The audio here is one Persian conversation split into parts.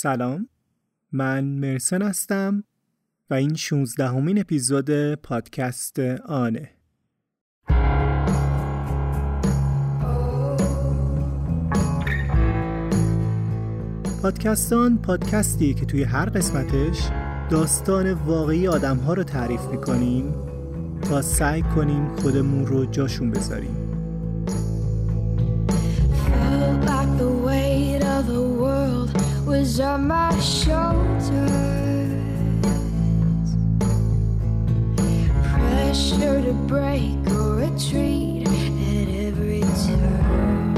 سلام. من مرسن هستم و این 16 همین اپیزود پادکست آنه. پادکستان پادکستی که توی هر قسمتش داستان واقعی آدم ها رو تعریف می‌کنیم تا سعی کنیم خودمون رو جاشون بذاریم. Pressure to break or retreat at every turn.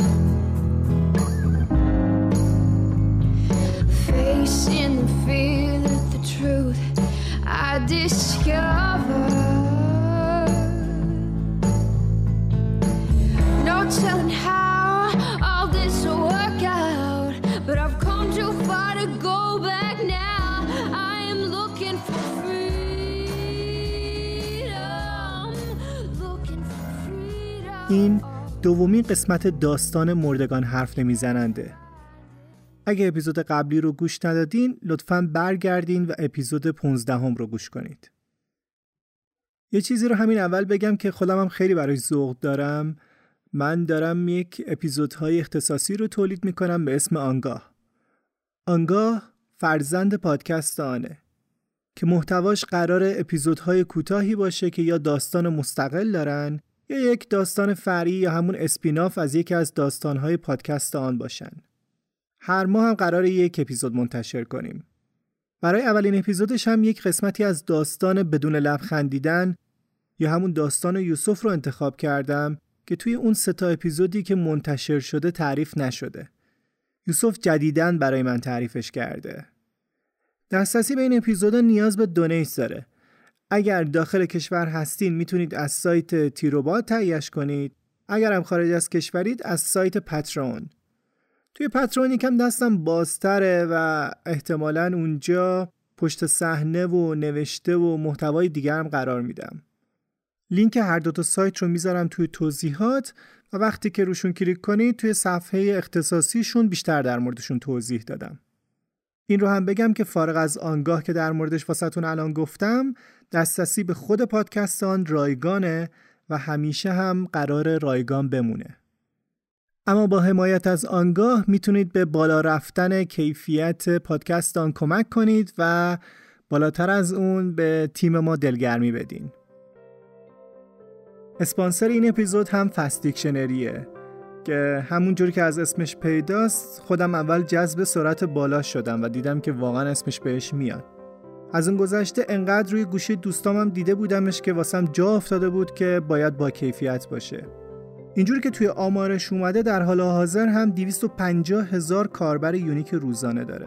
Facing the fear that the truth I discover. No telling how این دومین قسمت داستان مردگان حرف نمیزننده. اگه اپیزود قبلی رو گوش ندادین لطفا برگردین و اپیزود 15 هم رو گوش کنید. یه چیزی رو همین اول بگم که خودم هم خیلی برای ذوق دارم من دارم یک اپیزودهای اختصاصی رو تولید می‌کنم به اسم آنگاه. آنگاه فرزند پادکست آنه که محتواش قرار اپیزودهای کوتاهی باشه که یا داستان مستقل دارن یا یک داستان فرعی یا همون اسپیناف از یکی از داستانهای پادکست آن باشن. هر ماه هم قرار یک اپیزود منتشر کنیم. برای اولین اپیزودش هم یک قسمتی از داستان بدون لبخندیدن یا همون داستان یوسف رو انتخاب کردم که توی اون سه تا اپیزودی که منتشر شده تعریف نشده. یوسف جدیدن برای من تعریفش کرده. دسترسی به این اپیزودا نیاز به دونیت داره. اگر داخل کشور هستین می‌تونید از سایت تیروبات تهیهش کنید. اگر هم خارج از کشورید از سایت پترون. توی پترون یکم دستم بازتره و احتمالا اونجا پشت صحنه و نوشته و محتوای دیگرم قرار میدم. لینک هر دو تا سایت رو می‌ذارم توی توضیحات و وقتی که روشون کلیک کنید توی صفحه اختصاصیشون بیشتر در موردشون توضیح دادم. این رو هم بگم که فارغ از آنگاه که در موردش واسهتون الان گفتم دسترسی به خود پادکستان رایگانه و همیشه هم قرار رایگان بمونه. اما با حمایت از آنگاه می‌تونید به بالا رفتن کیفیت پادکست آن کمک کنید و بالاتر از اون به تیم ما دلگرمی بدین. اسپانسر این اپیزود هم فست دیکشنریه که همونجوری که از اسمش پیداست خودم اول جذب سرعت بالا شدم و دیدم که واقعا اسمش بهش میاد. از اون گذشته انقدر روی گوشی دوستامم دیده بودمش که واسم جا افتاده بود که باید با کیفیت باشه. اینجوری که توی آمارش اومده در حال حاضر هم 250 هزار کاربر یونیک روزانه داره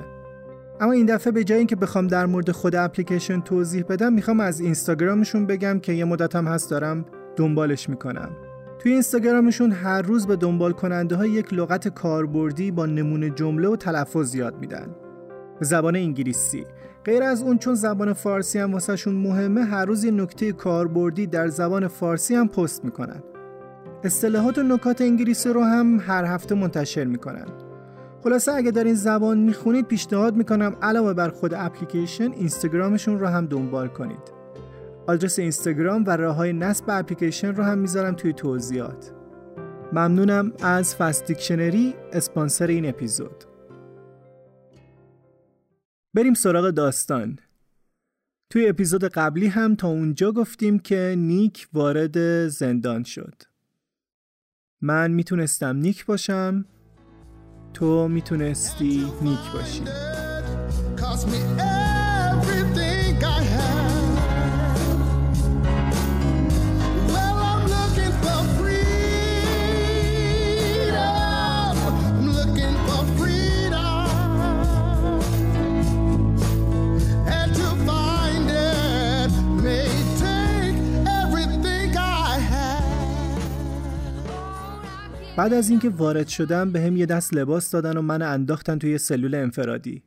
اما این دفعه به جای اینکه بخوام در مورد خود اپلیکیشن توضیح بدم می‌خوام از اینستاگرامشون بگم که یه مدت هم هست دارم دنبالش می‌کنم توی اینستاگرامشون هر روز به دنبال کننده های یک لغت کاربردی با نمونه جمله و تلفظ یاد میدن. به زبان انگلیسی. غیر از اون چون زبان فارسی هم واسهشون مهمه هر روز یه نکته کاربردی در زبان فارسی هم پست می‌کنن. اصطلاحات و نکات انگلیسی رو هم هر هفته منتشر می‌کنن. خلاصه اگه در این زبان می‌خونید پیشنهاد می‌کنم علاوه بر خود اپلیکیشن اینستاگرامشون رو هم دنبال کنید. آدرس اینستاگرام و راه های نصب اپلیکیشن رو هم می‌ذارم توی توضیحات. ممنونم از فست دیکشنری اسپانسر این اپیزود. بریم سراغ داستان. توی اپیزود قبلی هم تا اونجا گفتیم که نیک وارد زندان شد. من می‌تونستم نیک باشم تو می‌تونستی نیک باشی. بعد از اینکه وارد شدم به هم یه دست لباس دادن و من انداختن توی سلول انفرادی.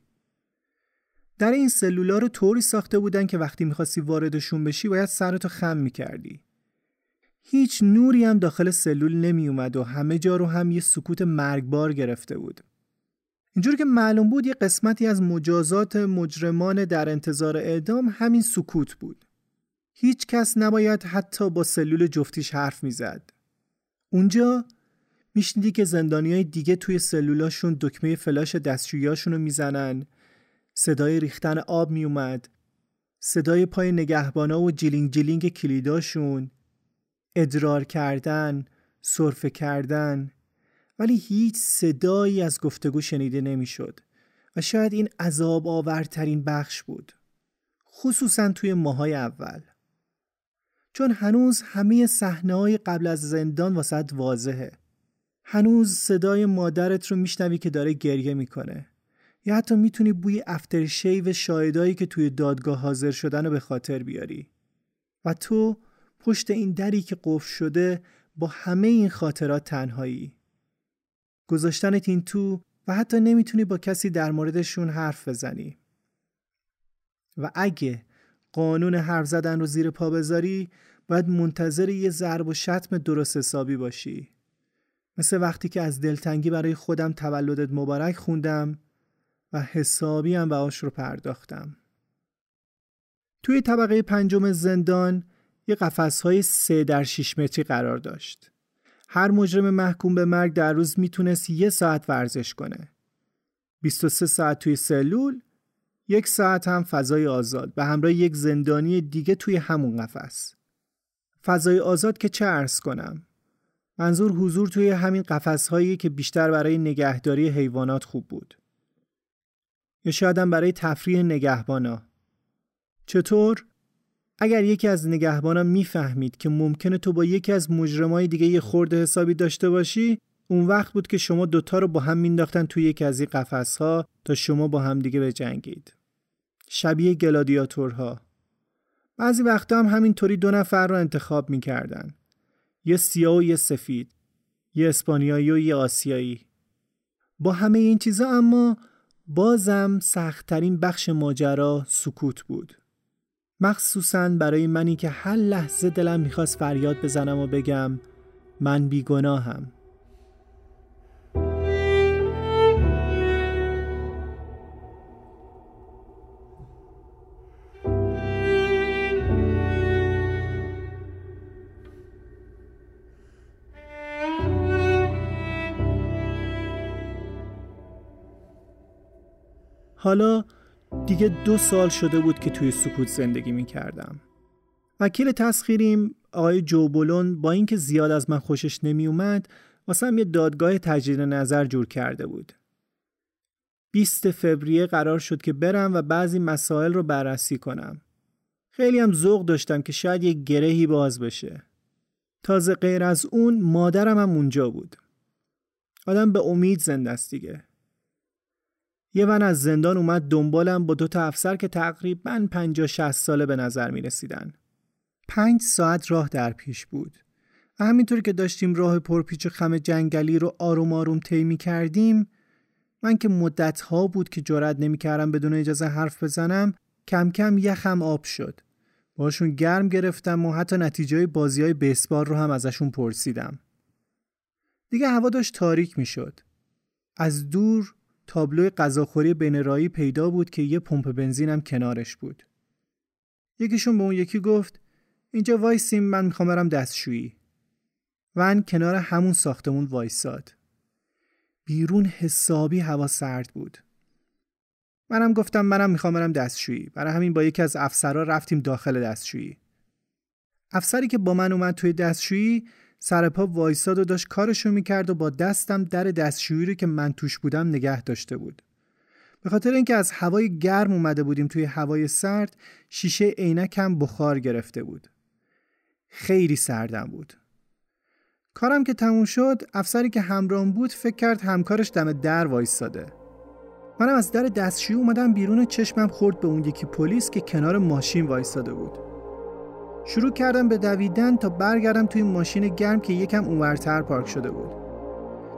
در این سلولا رو طوری ساخته بودن که وقتی می‌خواستی واردشون بشی باید سرتو خم می‌کردی. هیچ نوری هم داخل سلول نمی اومد و همه جا رو هم یه سکوت مرگبار گرفته بود. اینجور که معلوم بود یه قسمتی از مجازات مجرمان در انتظار اعدام همین سکوت بود. هیچ کس نباید حتی با سلول جفتیش حرف می‌زد. اونجا میشنیدی که زندانی های دیگه توی سلولاشون دکمه فلاش دستشویاشون رو می‌زنن. صدای ریختن آب میومد صدای پای نگهبانا و جیلینگ جیلینگ کلیداشون. ادرار کردن سرفه کردن. ولی هیچ صدایی از گفتگو شنیده نمی‌شد و شاید این عذاب آورترین بخش بود. خصوصا توی ماهای اول. چون هنوز همه صحنه قبل از زندان واسط واضحه. هنوز صدای مادرت رو میشنوی که داره گریه می‌کنه. یا حتی می‌تونی بوی افتر شیو شایدایی که توی دادگاه حاضر شدن رو به خاطر بیاری. و تو پشت این دری که قفل شده با همه این خاطرات تنهایی. گذاشتنت این تو و حتی نمی‌تونی با کسی در موردشون حرف بزنی. و اگه قانون حرف زدن رو زیر پا بذاری باید منتظر یه ضرب و شتم درست حسابی باشی. مثل وقتی که از دلتنگی برای خودم تولدت مبارک خوندم و حسابی هم آش رو پرداختم. توی طبقه پنجم زندان یه قفس های سه در شیش متری قرار داشت. هر مجرم محکوم به مرگ در روز می‌تونست یه ساعت ورزش کنه. 23 ساعت توی سلول یک ساعت هم فضای آزاد به همراه یک زندانی دیگه توی همون قفس. فضای آزاد که چه ارز کنم؟ منظور حضور توی همین قفس هایی که بیشتر برای نگهداری حیوانات خوب بود. یا شاید هم برای تفریح نگهبانا. چطور؟ اگر یکی از نگهبانا می‌فهمید که ممکنه تو با یکی از مجرمای دیگه یه خورده حسابی داشته باشی اون وقت بود که شما دوتا رو با هم مینداختن توی یکی از این قفس ها تا شما با هم دیگه بجنگید. شبیه گلادیاتورها. بعضی وقتا هم همینطوری دو نفر رو انتخاب می‌کردن. یه سیاه و یه سفید یه اسپانیایی و یه آسیایی. با همه این چیزا اما بازم سختترین بخش ماجرا سکوت بود. مخصوصا برای منی که هر لحظه دلم می‌خواست فریاد بزنم و بگم من بیگناهم. حالا دیگه دو سال شده بود که توی سکوت زندگی می کردم. وکیل تسخیریم آقای جوبولون با اینکه زیاد از من خوشش نمی اومد واسم یه دادگاه تجدید نظر جور کرده بود. 20 فوریه قرار شد که برم و بعضی مسائل رو بررسی کنم. خیلی هم ذوق داشتم که شاید یه گرهی باز بشه. تازه غیر از اون مادرم هم اونجا بود. آدم به امید زنده است دیگه. یه ون از زندان اومد دنبالم با دو تا افسر که تقریبا 50 60 ساله به نظر می رسیدن. پنج ساعت راه در پیش بود. و همینطور که داشتیم راه پرپیچ خم جنگلی رو آروم آروم طی کردیم من که مدت ها بود که جرأت نمی کردم بدون اجازه حرف بزنم کم کم یخم آب شد. باشون گرم گرفتم و حتی نتیجه بازی های بیسبال رو هم ازشون پرسیدم. دیگه هوا داشت تاریک می شد. از دور تابلو غذاخوری بین رایی پیدا بود که یه پمپ بنزینم کنارش بود. یکیشون به اون یکی گفت اینجا وایسیم من می‌خوام برم دستشویی. ون کنار همون ساختمون وایساد. بیرون حسابی هوا سرد بود. منم گفتم منم می‌خوام برم دستشویی. برای همین با یکی از افسرها رفتیم داخل دستشویی. افسری که با من اومد توی دستشویی سر پا وایساد و داشت کارشو می‌کرد و با دستم در دستشویی رو که من توش بودم نگه داشته بود. به خاطر اینکه از هوای گرم اومده بودیم توی هوای سرد شیشه عینکم بخار گرفته بود. خیلی سردم بود. کارم که تموم شد افسری که همراهم بود فکر کرد همکارش دم در وایستاده. منم از در دستشویی اومدم بیرون و چشمم خورد به اون یکی پلیس که کنار ماشین وایستاده بود. شروع کردم به دویدن تا برگردم توی ماشین گرم که یکم اونورتر پارک شده بود.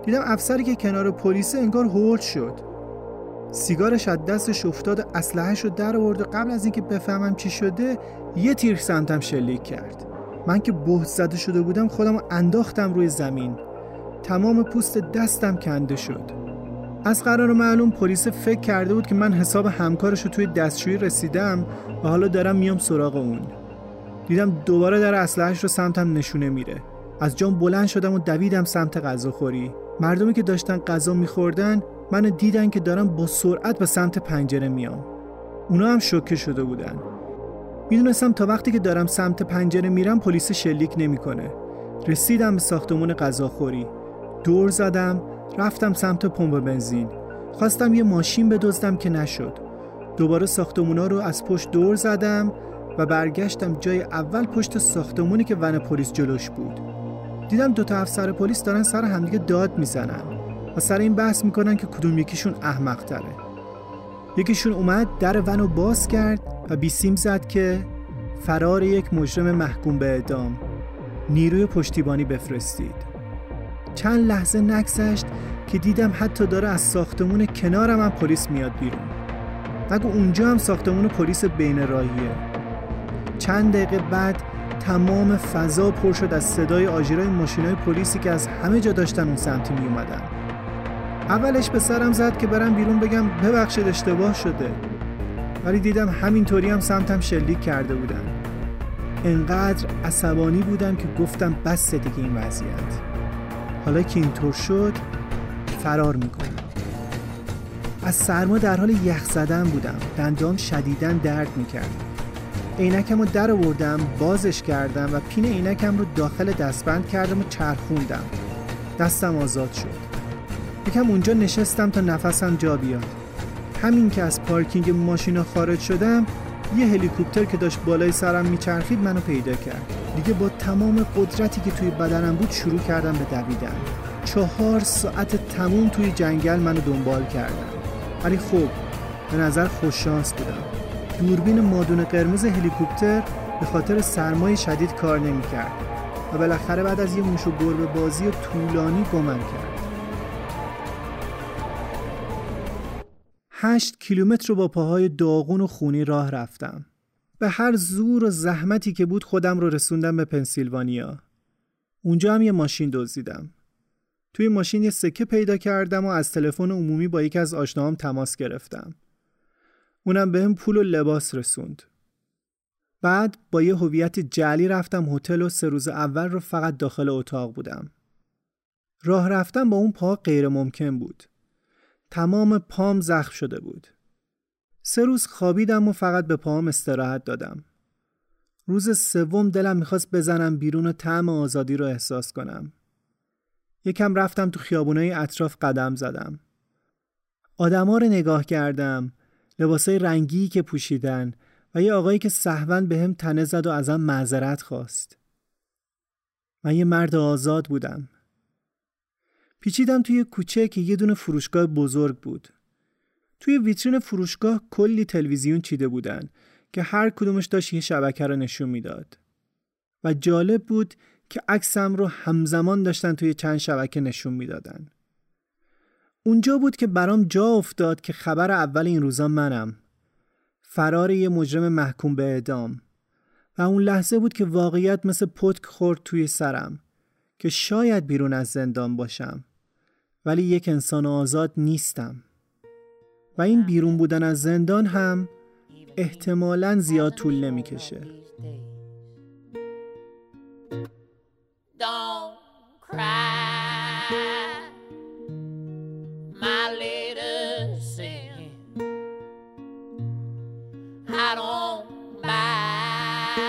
دیدم افسری که کنار پلیس انگار هولد شد. سیگارش از دستش افتاد و رو در آورد و قبل از اینکه بفهمم چی شده یه تیر سمتم شلیک کرد. من که بهت زده شده بودم خودم رو انداختم روی زمین. تمام پوست دستم کنده شد. از قرار معلوم پلیس فکر کرده بود که من حساب همکارش رو توی دستشویی رسیدم و حالا دارم میام سراغ اون. دیدم دوباره در اسلحه‌اش رو سمتم نشونه میره. از جام بلند شدم و دویدم سمت غذاخوری. مردمی که داشتن غذا میخوردن منو دیدن که دارم با سرعت به سمت پنجره میام. اونا هم شوکه شده بودن. می‌دونستم تا وقتی که دارم سمت پنجره میرم پلیس شلیک نمی‌کنه. رسیدم به ساختمون غذاخوری. دور زدم رفتم سمت پمپ بنزین. خواستم یه ماشین بدزدم که نشد. دوباره ساختمونا رو از پشت دور زدم. و برگشتم جای اول پشت ساختمونی که ون پلیس جلوش بود. دیدم دو تا افسر پلیس دارن سر همدیگه داد می‌زنن و سر این بحث می‌کنن که کدوم یکیشون احمق تره یکیشون اومد در ون رو باز کرد و بیسیم زد که فرار یک مجرم محکوم به اعدام. نیروی پشتیبانی بفرستید. چند لحظه نگذشت که دیدم حتی داره از ساختمون کنارم هم پلیس میاد بیرون. نگو اونجا هم ساختمون پلیس بین راهیه. چند دقیقه بعد تمام فضا پر شد از صدای آژیرای ماشینای پلیسی که از همه جا داشتن اون سمتی می اومدن اولش به سرم زد که برم بیرون بگم ببخشید اشتباه شده. ولی دیدم همینطوری هم سمتم شلیک کرده بودن. انقدر عصبانی بودم که گفتم بس دیگه این وضعیت. حالا که اینطور شد فرار می‌کنم. از سرما در حال یخ زدن بودم. دندام شدیدن درد می‌کرد. عینکم رو در آوردم بازش کردم و پین عینکم رو داخل دستبند کردم و چرخوندم. دستم آزاد شد. یکم اونجا نشستم تا نفسم جا بیاد. همین که از پارکینگ ماشینا خارج شدم یه هلیکوپتر که داشت بالای سرم میچرخید منو پیدا کرد. دیگه با تمام قدرتی که توی بدنم بود شروع کردم به دویدن. چهار ساعت تموم توی جنگل منو دنبال کردم ولی خب به نظر خوششانس بودم. دوربین مادون قرمز هلیکوپتر به خاطر سرمای شدید کار نمی‌کرد و بالاخره بعد از یه موش و گربه بازی و طولانی گمم کرد. هشت کیلومتر رو با پاهای داغون و خونی راه رفتم. به هر زور و زحمتی که بود خودم رو رسوندم به پنسیلوانیا. اونجا هم یه ماشین دزدیدم. توی ماشین یه سکه پیدا کردم و از تلفن عمومی با یکی از آشناهام تماس گرفتم. اونم بهم پول و لباس رسوند. بعد با یه هویت جعلی رفتم هتل و سه روز اول رو فقط داخل اتاق بودم. راه رفتن با اون پا غیر ممکن بود. تمام پام زخم شده بود. سه روز خوابیدم و فقط به پاهم استراحت دادم. روز سوم دلم می‌خواست بزنم بیرون و طعم آزادی رو احساس کنم. یکم رفتم تو خیابونای اطراف قدم زدم. آدما رو نگاه کردم. لباسای رنگی که پوشیدن و یه آقایی که سهون به هم تنه زد و ازم معذرت خواست. من یه مرد آزاد بودم. پیچیدم توی کوچه که یه دونه فروشگاه بزرگ بود. توی ویترین فروشگاه کلی تلویزیون چیده بودن که هر کدومش داشت یه شبکه رو نشون می‌داد. و جالب بود که عکسم رو همزمان داشتن توی چند شبکه نشون می‌دادن. اونجا بود که برام جا افتاد که خبر اول این روزا منم. فرار یه مجرم محکوم به اعدام. و اون لحظه بود که واقعیت مثل پتک خورد توی سرم که شاید بیرون از زندان باشم. ولی یک انسان آزاد نیستم. و این بیرون بودن از زندان هم احتمالا زیاد طول نمی‌کشه. my little sin. I don't buy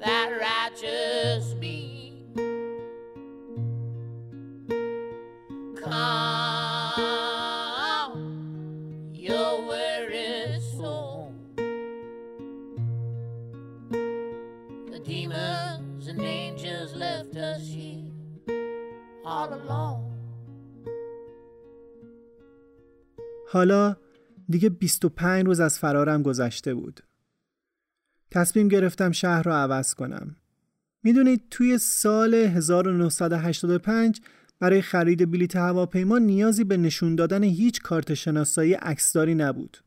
that righteous me come your weary soul. The demons and angels left us here all alone. حالا دیگه 25 روز از فرارم گذشته بود. تصمیم گرفتم شهر رو عوض کنم. می‌دونید توی سال 1985 برای خرید بلیت هواپیما نیازی به نشون دادن هیچ کارت شناسایی عکسداری نبود.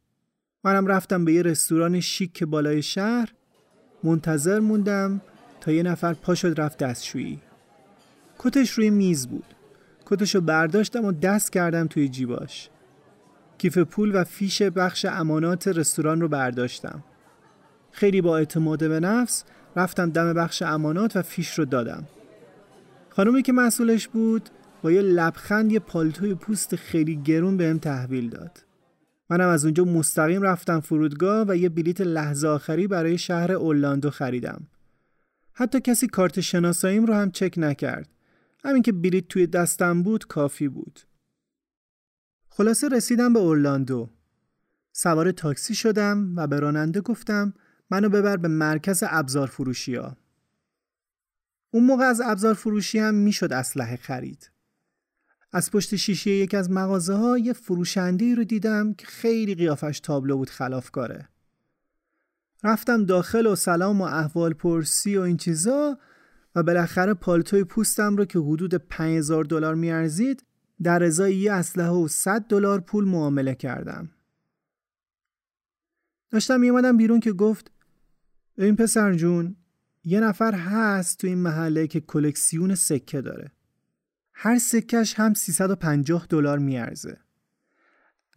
منم رفتم به یه رستوران شیک بالای شهر منتظر موندم تا یه نفر پا شد رفت دستشویی. کتش روی میز بود. کتشو برداشتم و دست کردم توی جیباش کیف پول و فیش بخش امانات رستوران رو برداشتم. خیلی با اعتماد به نفس رفتم دم بخش امانات و فیش رو دادم. خانومی که مسئولش بود با یه لبخند یه پالتوی پوست خیلی گرون بهم تحویل داد. منم از اونجا مستقیم رفتم فرودگاه و یه بلیت لحظه آخری برای شهر اولاندو خریدم. حتی کسی کارت شناساییم رو هم چک نکرد. همین که بلیت توی دستم بود کافی بود. خلاصه رسیدم به اورلاندو سوار تاکسی شدم و به راننده گفتم منو ببر به مرکز ابزار فروشی ها. اون موقع از ابزار فروشی هم می‌شد اسلحه خرید. از پشت شیشه یک از مغازه ها یه فروشنده رو دیدم که خیلی قیافش تابلو بود خلافکاره. رفتم داخل و سلام و احوال پرسی و این چیزا و بالاخره پالتوی پوستم رو که حدود 5000 دلار میارزید در ازای یه اسلحه و 100 دلار پول معامله کردم. داشتم میومدم بیرون که گفت این پسر جون یه نفر هست تو این محله که کلکسیون سکه داره. هر سکش هم 350 دلار میارزه.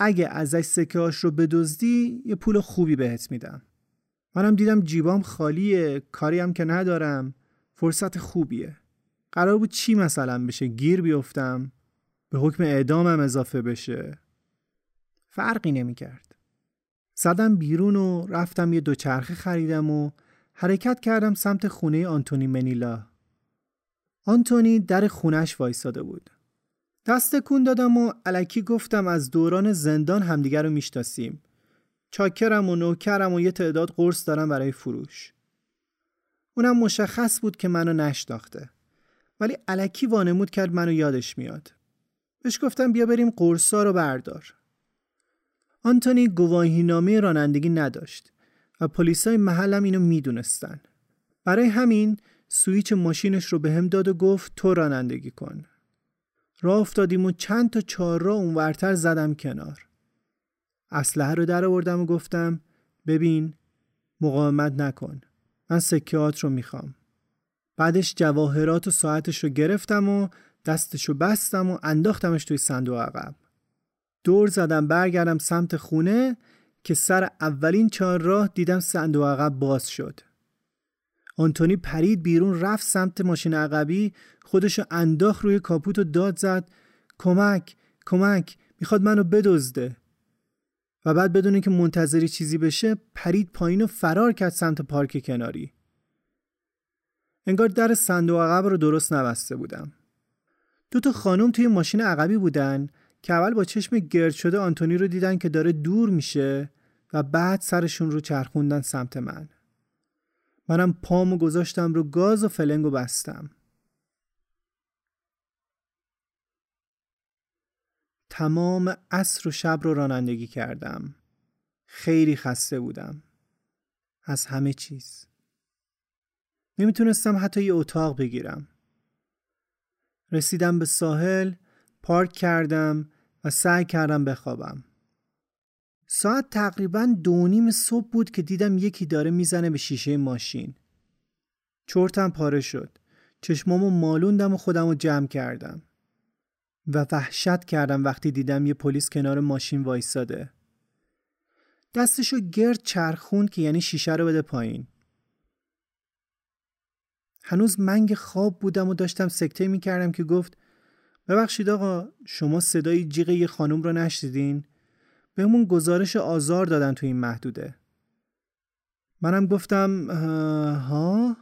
اگه ازش سکه هاش رو بدزدی یه پول خوبی بهت میدم. منم دیدم جیبام خالیه کاری هم که ندارم فرصت خوبیه. قرار بود چی مثلا بشه گیر بیفتم به حکم اعدامم اضافه بشه فرقی نمی‌کرد. زدم بیرون و رفتم یه دوچرخه خریدم و حرکت کردم سمت خونه آنتونی منیلا. آنتونی در خونش وایساده بود. دست کون دادم و علکی گفتم از دوران زندان همدیگر رو می‌شناسیم. چاکرم و نوکرم و یه تعداد قرص دارم برای فروش. اونم مشخص بود که منو نشناخته. ولی علکی وانمود کرد منو یادش میاد. بهش گفتم بیا بریم قرصا رو بردار. آنتونی گواهی نامه رانندگی نداشت و پلیسای محلم اینو می‌دونستن. برای همین سویچ ماشینش رو به هم داد و گفت تو رانندگی کن. راه افتادیم و چند تا چهار را اونورتر زدم کنار. اسلحه رو در آوردم و گفتم ببین مقاومت نکن. من سکیات رو می‌خوام. بعدش جواهرات و ساعتش رو گرفتم و دستش رو بستم و انداختمش توی صندوق عقب. دور زدم برگردم سمت خونه که سر اولین چهار راه دیدم صندوق عقب باز شد. آنتونی پرید بیرون رفت سمت ماشین عقبی خودشو انداخت روی کاپوت و داد زد کمک کمک می‌خواد منو بدزده و بعد بدون که منتظری چیزی بشه پرید پایین و فرار کرد سمت پارک کناری انگار در صندوق عقب رو درست نبسته بودم دو تا خانم توی ماشین عقبی بودن که اول با چشم گرد شده آنتونی رو دیدن که داره دور میشه و بعد سرشون رو چرخوندن سمت من. منم پامو گذاشتم رو گاز و فلنگو بستم. تمام عصر و شب رو رانندگی کردم. خیلی خسته بودم. از همه چیز. نمی‌تونستم حتی یه اتاق بگیرم. رسیدم به ساحل پارک کردم و سعی کردم بخوابم. ساعت تقریبا دو نیم صبح بود که دیدم یکی داره می‌زنه به شیشه ماشین. چرتم پاره شد. چشمامو مالوندم و خودمو جمع کردم. و وحشت کردم وقتی دیدم یه پلیس کنار ماشین وایساده دستشو گرد چرخوند که یعنی شیشه رو بده پایین. هنوز منگ خواب بودم و داشتم سکته می‌کردم که گفت ببخشید آقا شما صدای جیغ یه خانم رو نشدیدین؟ بهمون گزارش آزار دادن تو این محدوده منم گفتم ها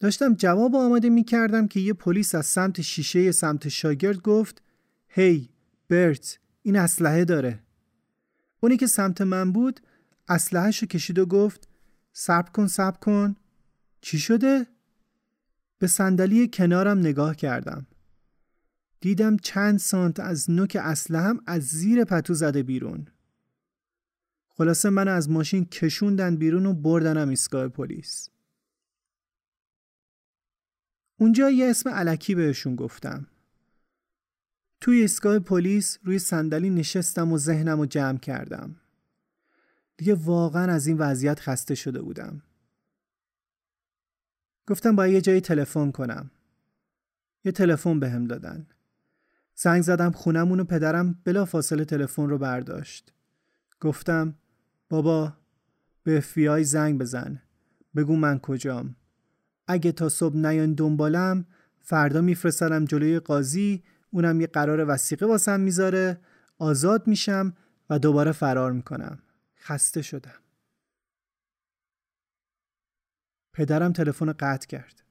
داشتم جواب آماده می کردم که یه پلیس از سمت شیشه سمت شاگرد گفت هی برت این اسلحه داره اونی که سمت من بود اسلحهشو کشید و گفت صبر کن صبر کن چی شده؟ به صندلی کنارم نگاه کردم دیدم چند سانت از نوک اسلحم از زیر پتو زده بیرون. خلاصه من از ماشین کشوندن بیرون و بردنم ایستگاه پلیس. اونجا یه اسم علکی بهشون گفتم. توی ایستگاه پلیس روی صندلی نشستم و ذهنم رو جمع کردم. دیگه واقعا از این وضعیت خسته شده بودم. گفتم باید یه جایی تلفن کنم. یه تلفن بهم دادن. زنگ زدم خونمون و پدرم بلا فاصله تلفن رو برداشت. گفتم بابا به FBI زنگ بزن. بگو من کجام. اگه تا صبح نیان دنبالم فردا میفرستنم جلوی قاضی اونم یه قرار وسیقه واسم می‌ذاره آزاد میشم و دوباره فرار می‌کنم. خسته شدم. پدرم تلفن قطع کرد.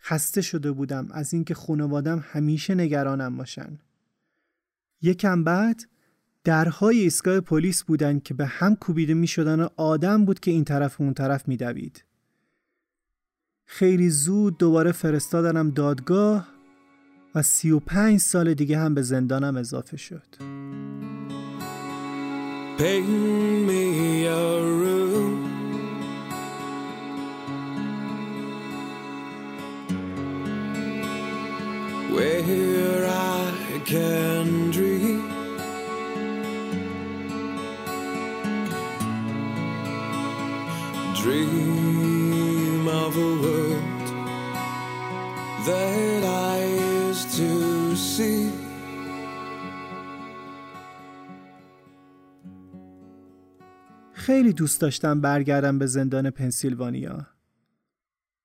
خسته شده بودم از اینکه خانوادم همیشه نگرانم باشن. یکم بعد درهای ایستگاه پلیس بودن که به هم کوبیده می شدن و آدم بود که این طرف و اون طرف می دوید. خیلی زود دوباره فرستادنم دادگاه و سی و پنج سال دیگه هم به زندانم اضافه شد. Where I can dream. Dream of a world that I used to see. خیلی دوست داشتم برگردم به زندان پنسیلوانیا.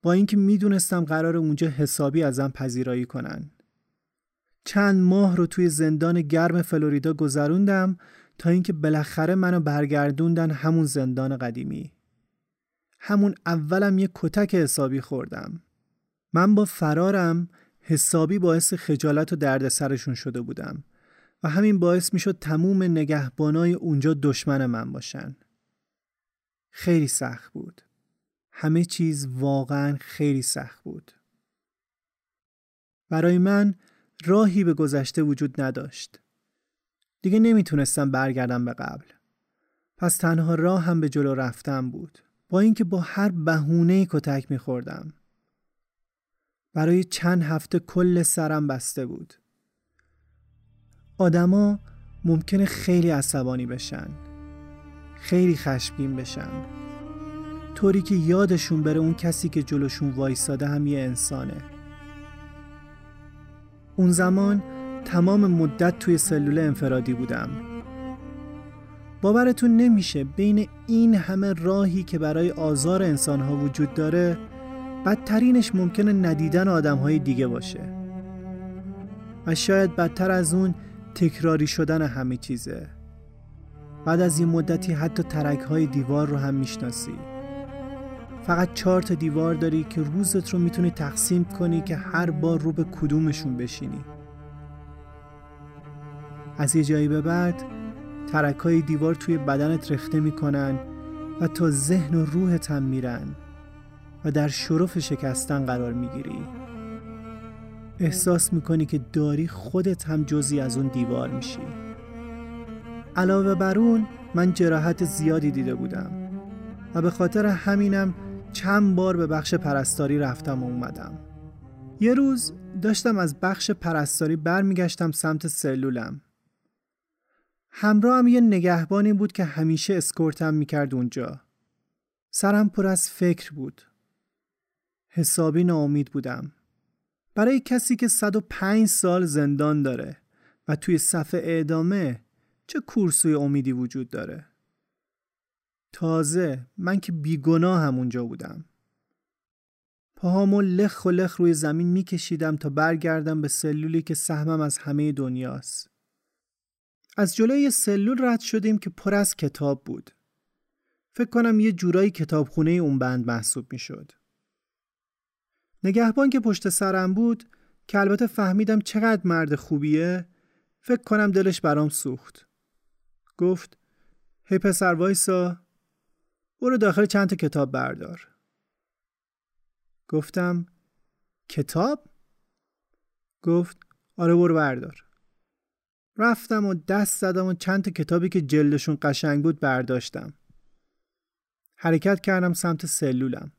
با اینکه می‌دونستم قرار اونجا حسابی ازم پذیرایی کنن. چند ماه رو توی زندان گرم فلوریدا گذروندم تا اینکه بالاخره منو برگردوندن همون زندان قدیمی. همون اولم یه کتک حسابی خوردم. من با فرارم حسابی باعث خجالت و دردسرشون شده بودم و همین باعث می‌شد تموم نگهبانای اونجا دشمن من باشن. خیلی سخت بود. همه چیز واقعا خیلی سخت بود. برای من راهی به گذشته وجود نداشت. دیگه نمی‌تونستم برگردم به قبل. پس تنها راه هم به جلو رفتم بود. با اینکه با هر بهونه کتک میخوردم. برای چند هفته کل سرم بسته بود. آدما ممکنه خیلی عصبانی بشن. خیلی خشمگین بشن. طوری که یادشون بره اون کسی که جلوشون وایساده هم یه انسانه. اون زمان تمام مدت توی سلول انفرادی بودم. باورتون نمیشه بین این همه راهی که برای آزار انسانها وجود داره بدترینش ممکنه ندیدن آدمهای دیگه باشه. و شاید بدتر از اون تکراری شدن همه چیزه. بعد از این مدتی حتی ترک های دیوار رو هم می‌شناسی. فقط چهار تا دیوار داری که روزت رو می‌تونی تقسیم کنی که هر بار رو به کدومشون بشینی. از یه جایی به بعد ترک های دیوار توی بدنت رخته می‌کنن و تا ذهن و روحت هم میرن و در شرف شکستن قرار می‌گیری. احساس می‌کنی که داری خودت هم جزی از اون دیوار میشی. علاوه بر اون من جراحت زیادی دیده بودم و به خاطر همینم چند بار به بخش پرستاری رفتم و اومدم. یه روز داشتم از بخش پرستاری برمیگشتم سمت سلولم. همراه هم یه نگهبانی بود که همیشه اسکورتم می‌کرد اونجا. سرم پر از فکر بود. حسابی ناامید بودم. برای کسی که 105 سال زندان داره و توی صفحه اعدامه چه کورسوی امیدی وجود داره؟ تازه من که بیگناه هم اونجا بودم. پاهامو لخ و لخ روی زمین میکشیدم تا برگردم به سلولی که سهمم از همه دنیاست. از جلوی سلول رد شدیم که پر از کتاب بود. فکر کنم یه جورایی کتابخونه اون بند محسوب می‌شد. نگهبان که پشت سرم بود که البته فهمیدم چقدر مرد خوبیه فکر کنم دلش برام سوخت. گفت هی پسر وایسا. برو داخل چند تا کتاب بردار. گفتم کتاب؟ گفت آره برو بردار. رفتم و دست زدم و چند تا کتابی که جلدشون قشنگ بود برداشتم. حرکت کردم سمت سلولم.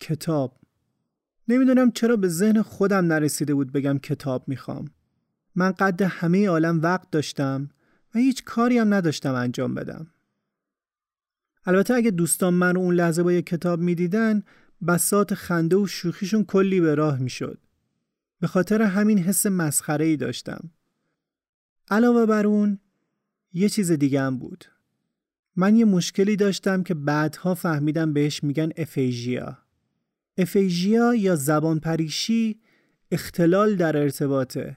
کتاب. نمی‌دونم چرا به ذهن خودم نرسیده بود بگم کتاب می‌خوام. من قد همه عالم وقت داشتم و هیچ کاری هم نداشتم انجام بدم. البته اگه دوستان من رو اون لحظه با یه کتاب می‌دیدن بسات خنده و شوخیشون کلی به راه می‌شد به خاطر همین حس مسخره ای داشتم. علاوه بر اون یه چیز دیگه هم بود. من یه مشکلی داشتم که بعدها فهمیدم بهش میگن افیژیا. افیژیا یا زبان پریشی اختلال در ارتباطه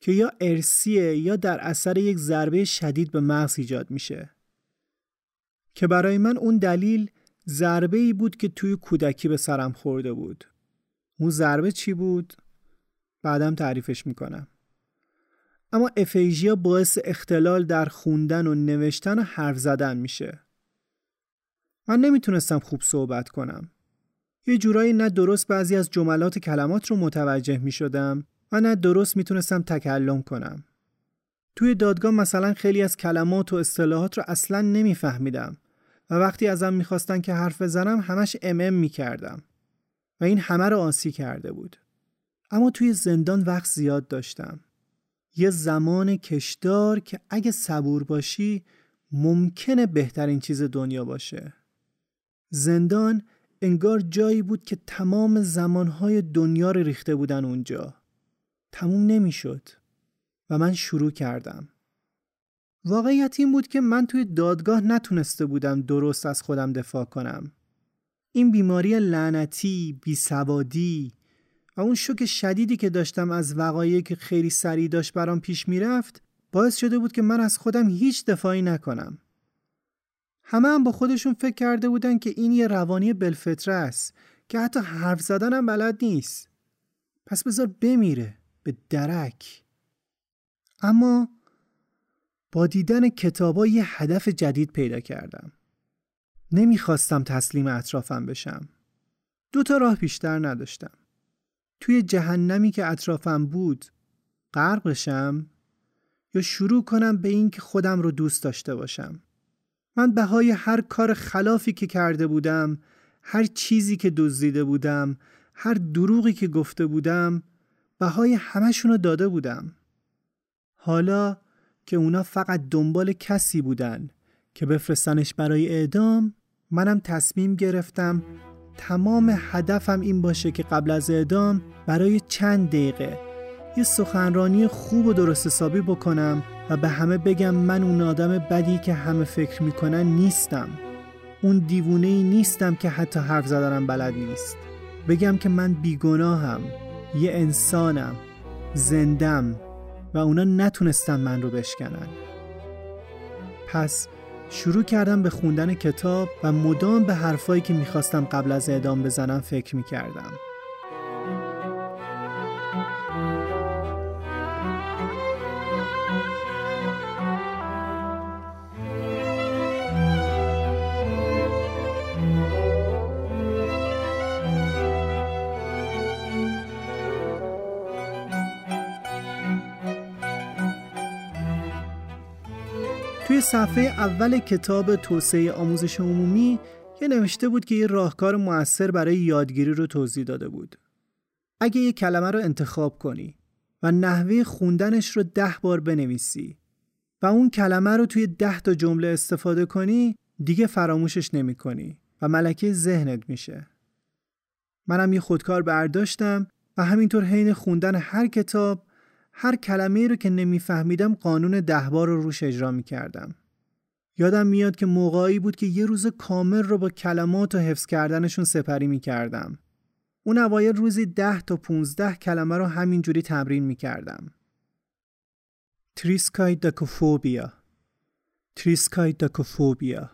که یا ارسیه یا در اثر یک ضربه شدید به مغز ایجاد میشه. که برای من اون دلیل ضربه ای بود که توی کودکی به سرم خورده بود. اون ضربه چی بود؟ بعدم تعریفش می‌کنم. اما افیژیا باعث اختلال در خوندن و نوشتن و حرف زدن میشه. من نمی‌تونستم خوب صحبت کنم. یه جورایی نه درست بعضی از جملات کلمات رو متوجه می‌شدم و نه درست می‌تونستم تکلم کنم. توی دادگاه مثلا خیلی از کلمات و اصطلاحات رو اصلا نمیفهمیدم و وقتی ازم می‌خواستن که حرف بزنم همش امم می‌کردم و این همه رو آسی کرده بود. اما توی زندان وقت زیاد داشتم. یه زمان کشدار که اگه صبور باشی ممکنه بهترین چیز دنیا باشه. زندان انگار جایی بود که تمام زمانهای دنیا رو ریخته بودن اونجا. تموم نمی‌شد و من شروع کردم. واقعیت این بود که من توی دادگاه نتونسته بودم درست از خودم دفاع کنم. این بیماری لعنتی، بیسوادی و اون شوک شدیدی که داشتم از وقایعی که خیلی سریع داشت برام پیش می‌رفت باعث شده بود که من از خودم هیچ دفاعی نکنم. همه هم با خودشون فکر کرده بودن که این یه روانی بلفتره است که حتی حرف زدنم بلد نیست. پس بذار بمیره به درک. اما با دیدن کتابا یه هدف جدید پیدا کردم. نمی‌خواستم تسلیم اطرافم بشم. دو تا راه بیشتر نداشتم. توی جهنمی که اطرافم بود غرق بشم یا شروع کنم به این که خودم رو دوست داشته باشم. من بهای هر کار خلافی که کرده بودم، هر چیزی که دزدیده بودم، هر دروغی که گفته بودم، بهای همشون رو داده بودم. حالا که اونا فقط دنبال کسی بودن که بفرستنش برای اعدام منم تصمیم گرفتم تمام هدفم این باشه که قبل از اعدام برای چند دقیقه یه سخنرانی خوب و درست حسابی بکنم و به همه بگم من اون آدم بدی که همه فکر می‌کنن نیستم. اون دیوونه ای نیستم که حتی حرف زدنم بلد نیست. بگم که من بیگناهم یه انسانم زندم. و اونا نتونستن من رو بشکنن. پس شروع کردم به خوندن کتاب و مدام به حرفایی که می‌خواستم قبل از اعدام بزنم فکر می‌کردم. صفحه اول کتاب توسعه آموزش عمومی یه نوشته بود که یه راهکار موثر برای یادگیری رو توضیح داده بود. اگه یه کلمه رو انتخاب کنی و نحوه خوندنش رو ده بار بنویسی و اون کلمه رو توی ده تا جمله استفاده کنی دیگه فراموشش نمی کنی و ملکه ذهنت میشه. منم یه خودکار برداشتم و همینطور حین خوندن هر کتاب هر کلمه رو که نمیفهمیدم قانون ده بار رو روش اجرا می کردم. یادم میاد که موقعی بود که یه روز کامل رو با کلمات و حفظ کردنشون سپری می کردم. اون اوایل روزی ده تا پونزده کلمه رو همینجوری تمرین می کردم. triskaidekaphobia triskaidekaphobia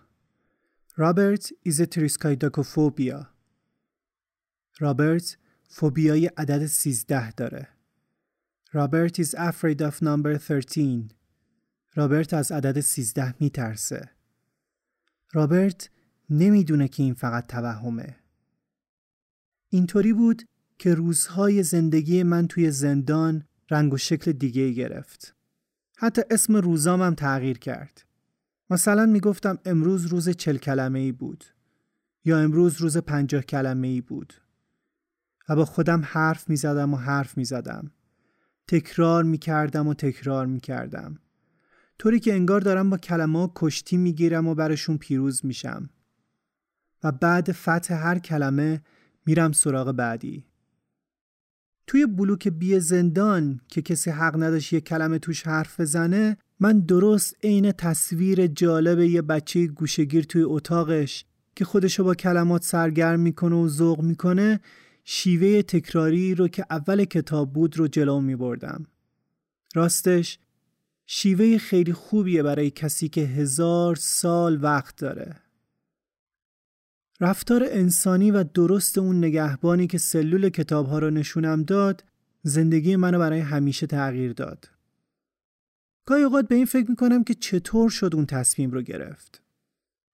Robert is triskaidekaphobia رابرت فوبیای عدد سیزده داره. رابرت is afraid of number 13. رابرت از عدد 13 میترسه. رابرت نمی‌دونه که این فقط توهمه. اینطوری بود که روزهای زندگی من توی زندان رنگ و شکل دیگه گرفت. حتی اسم روزامم تغییر کرد. مثلا می‌گفتم امروز روز چل کلمه ای بود. یا امروز روز پنجاه کلمه ای بود. و با خودم حرف می‌زدم و حرف می‌زدم. تکرار می کردم و تکرار می کردم. طوری که انگار دارم با کلمه کشتی می گیرم و برشون پیروز میشم. و بعد فتح هر کلمه میرم سراغ بعدی. توی بلوک بی زندان که کسی حق نداشت یه کلمه توش حرف بزنه من درست عین تصویر جالب یه بچه گوشگیر توی اتاقش که خودشو با کلمات سرگرم می‌کنه و ذوق می‌کنه شیوه تکراری رو که اول کتاب بود رو جلو می بردم. راستش شیوه خیلی خوبیه برای کسی که هزار سال وقت داره. رفتار انسانی و درست اون نگهبانی که سلول کتاب ها رو نشونم داد زندگی منو برای همیشه تغییر داد. گاهی اوقات به این فکر می‌کنم که چطور شد اون تصمیم رو گرفت.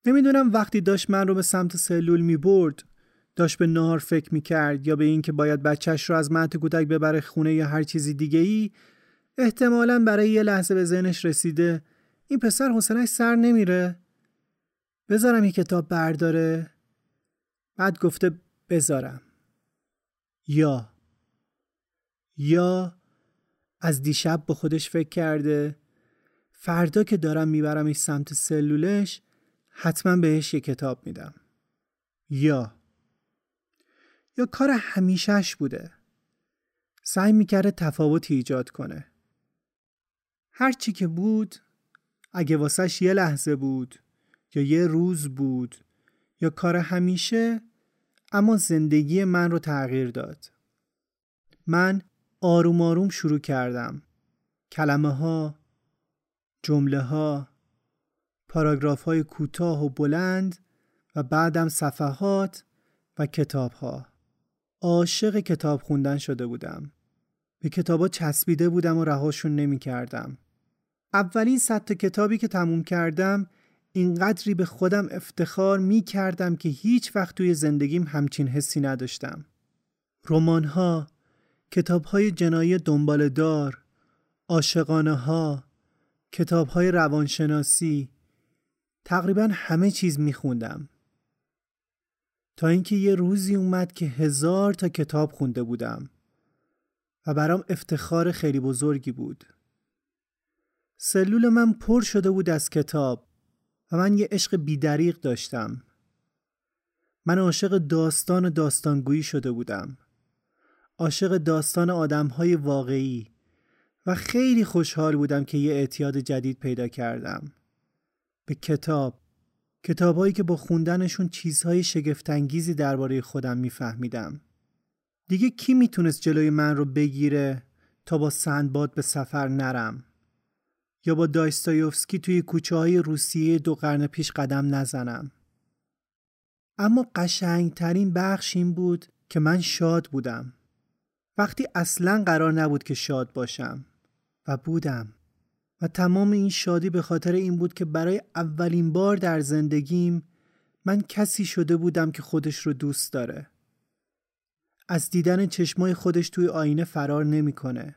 نمی‌دونم وقتی داشت من رو به سمت سلول می برد داشت به نهار فکر می کرد یا به اینکه باید بچهش رو از مهد کودک ببره خونه یا هر چیزی دیگه ای احتمالا برای یه لحظه به ذهنش رسیده این پسر حسنش سر نمیره. بذارم یه کتاب برداره. بعد گفته بذارم. یا. یا از دیشب با خودش فکر کرده. فردا که دارم میبرمش سمت سلولش حتما بهش یه کتاب میدم. یا. یا کار همیشهش بوده؟ سعی می‌کرده تفاوتی ایجاد کنه. هرچی که بود اگه واسش یه لحظه بود یا یه روز بود یا کار همیشه اما زندگی من رو تغییر داد. من آروم آروم شروع کردم. کلمه ها جمله ها پاراگراف های کوتاه و بلند و بعدم صفحات و کتاب ها عاشق کتاب خوندن شده بودم. به کتابا چسبیده بودم و رهاشون نمی کردم اولین صد کتابی که تموم کردم اینقدری به خودم افتخار می کردم که هیچ وقت توی زندگیم همچین حسی نداشتم. رمان ها کتاب های جنایی دنبال دار عاشقانه ها کتاب های روانشناسی تقریبا همه چیز می خوندم تا اینکه یه روزی اومد که هزار تا کتاب خونده بودم و برام افتخار خیلی بزرگی بود. سلول من پر شده بود از کتاب و من یه عشق بیدریق داشتم. من عاشق داستان و داستانگویی شده بودم. عاشق داستان آدمهای واقعی و خیلی خوشحال بودم که یه اعتیاد جدید پیدا کردم. به کتاب. کتابایی که با خوندنشون چیزهای شگفتانگیزی درباره خودم میفهمیدم. دیگه کی می‌تونست جلوی من رو بگیره تا با سندباد به سفر نرم یا با دایستایوفسکی توی کوچه های روسیه دو قرن پیش قدم نزنم. اما قشنگترین بخش این بود که من شاد بودم. وقتی اصلا قرار نبود که شاد باشم و بودم. و تمام این شادی به خاطر این بود که برای اولین بار در زندگیم من کسی شده بودم که خودش رو دوست داره. از دیدن چشمای خودش توی آینه فرار نمی‌کنه.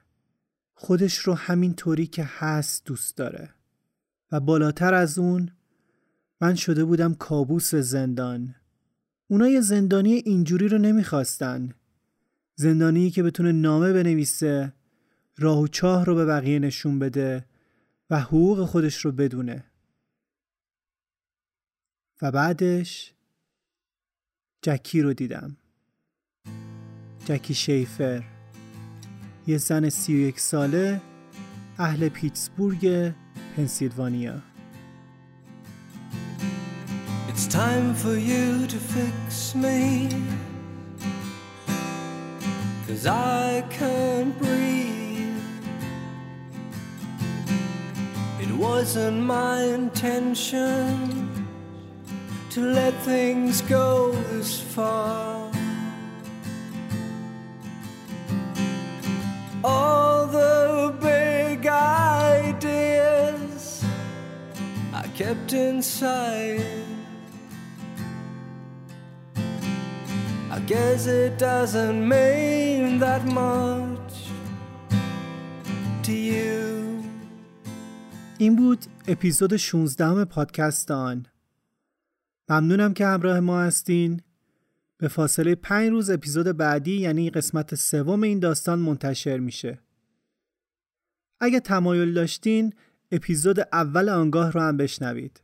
خودش رو همین طوری که هست دوست داره. و بالاتر از اون من شده بودم کابوس زندان. اونا یه زندانی اینجوری رو نمی‌خواستن. زندانی که بتونه نامه بنویسه راه و چاه رو به بقیه نشون بده و حقوق خودش رو بدونه. و بعدش جکی رو دیدم. جکی شیفر. یه زن سی و یک ساله اهل پیتسبورگ پنسیلوانیا. It's time for you to fix me. Cause I can't breathe. Wasn't my intention to let things go this far. All the big ideas I kept inside. I guess it doesn't mean that much to you. این بود اپیزود 16 پادکست آن ممنونم که همراه ما هستین. به فاصله پنج روز اپیزود بعدی یعنی قسمت سوم این داستان منتشر میشه. اگه تمایل داشتین اپیزود اول آنگاه رو هم بشنوید.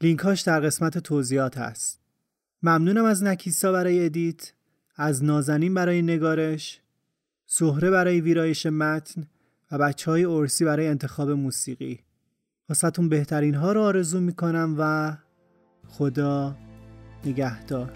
لینکاش در قسمت توضیحات هست. ممنونم از نکیسا برای ادیت از نازنین برای نگارش زهره برای ویرایش متن و بچه های ارسی برای انتخاب موسیقی. واسهتون بهترین ها رو آرزو می‌کنم و خدا نگهدار.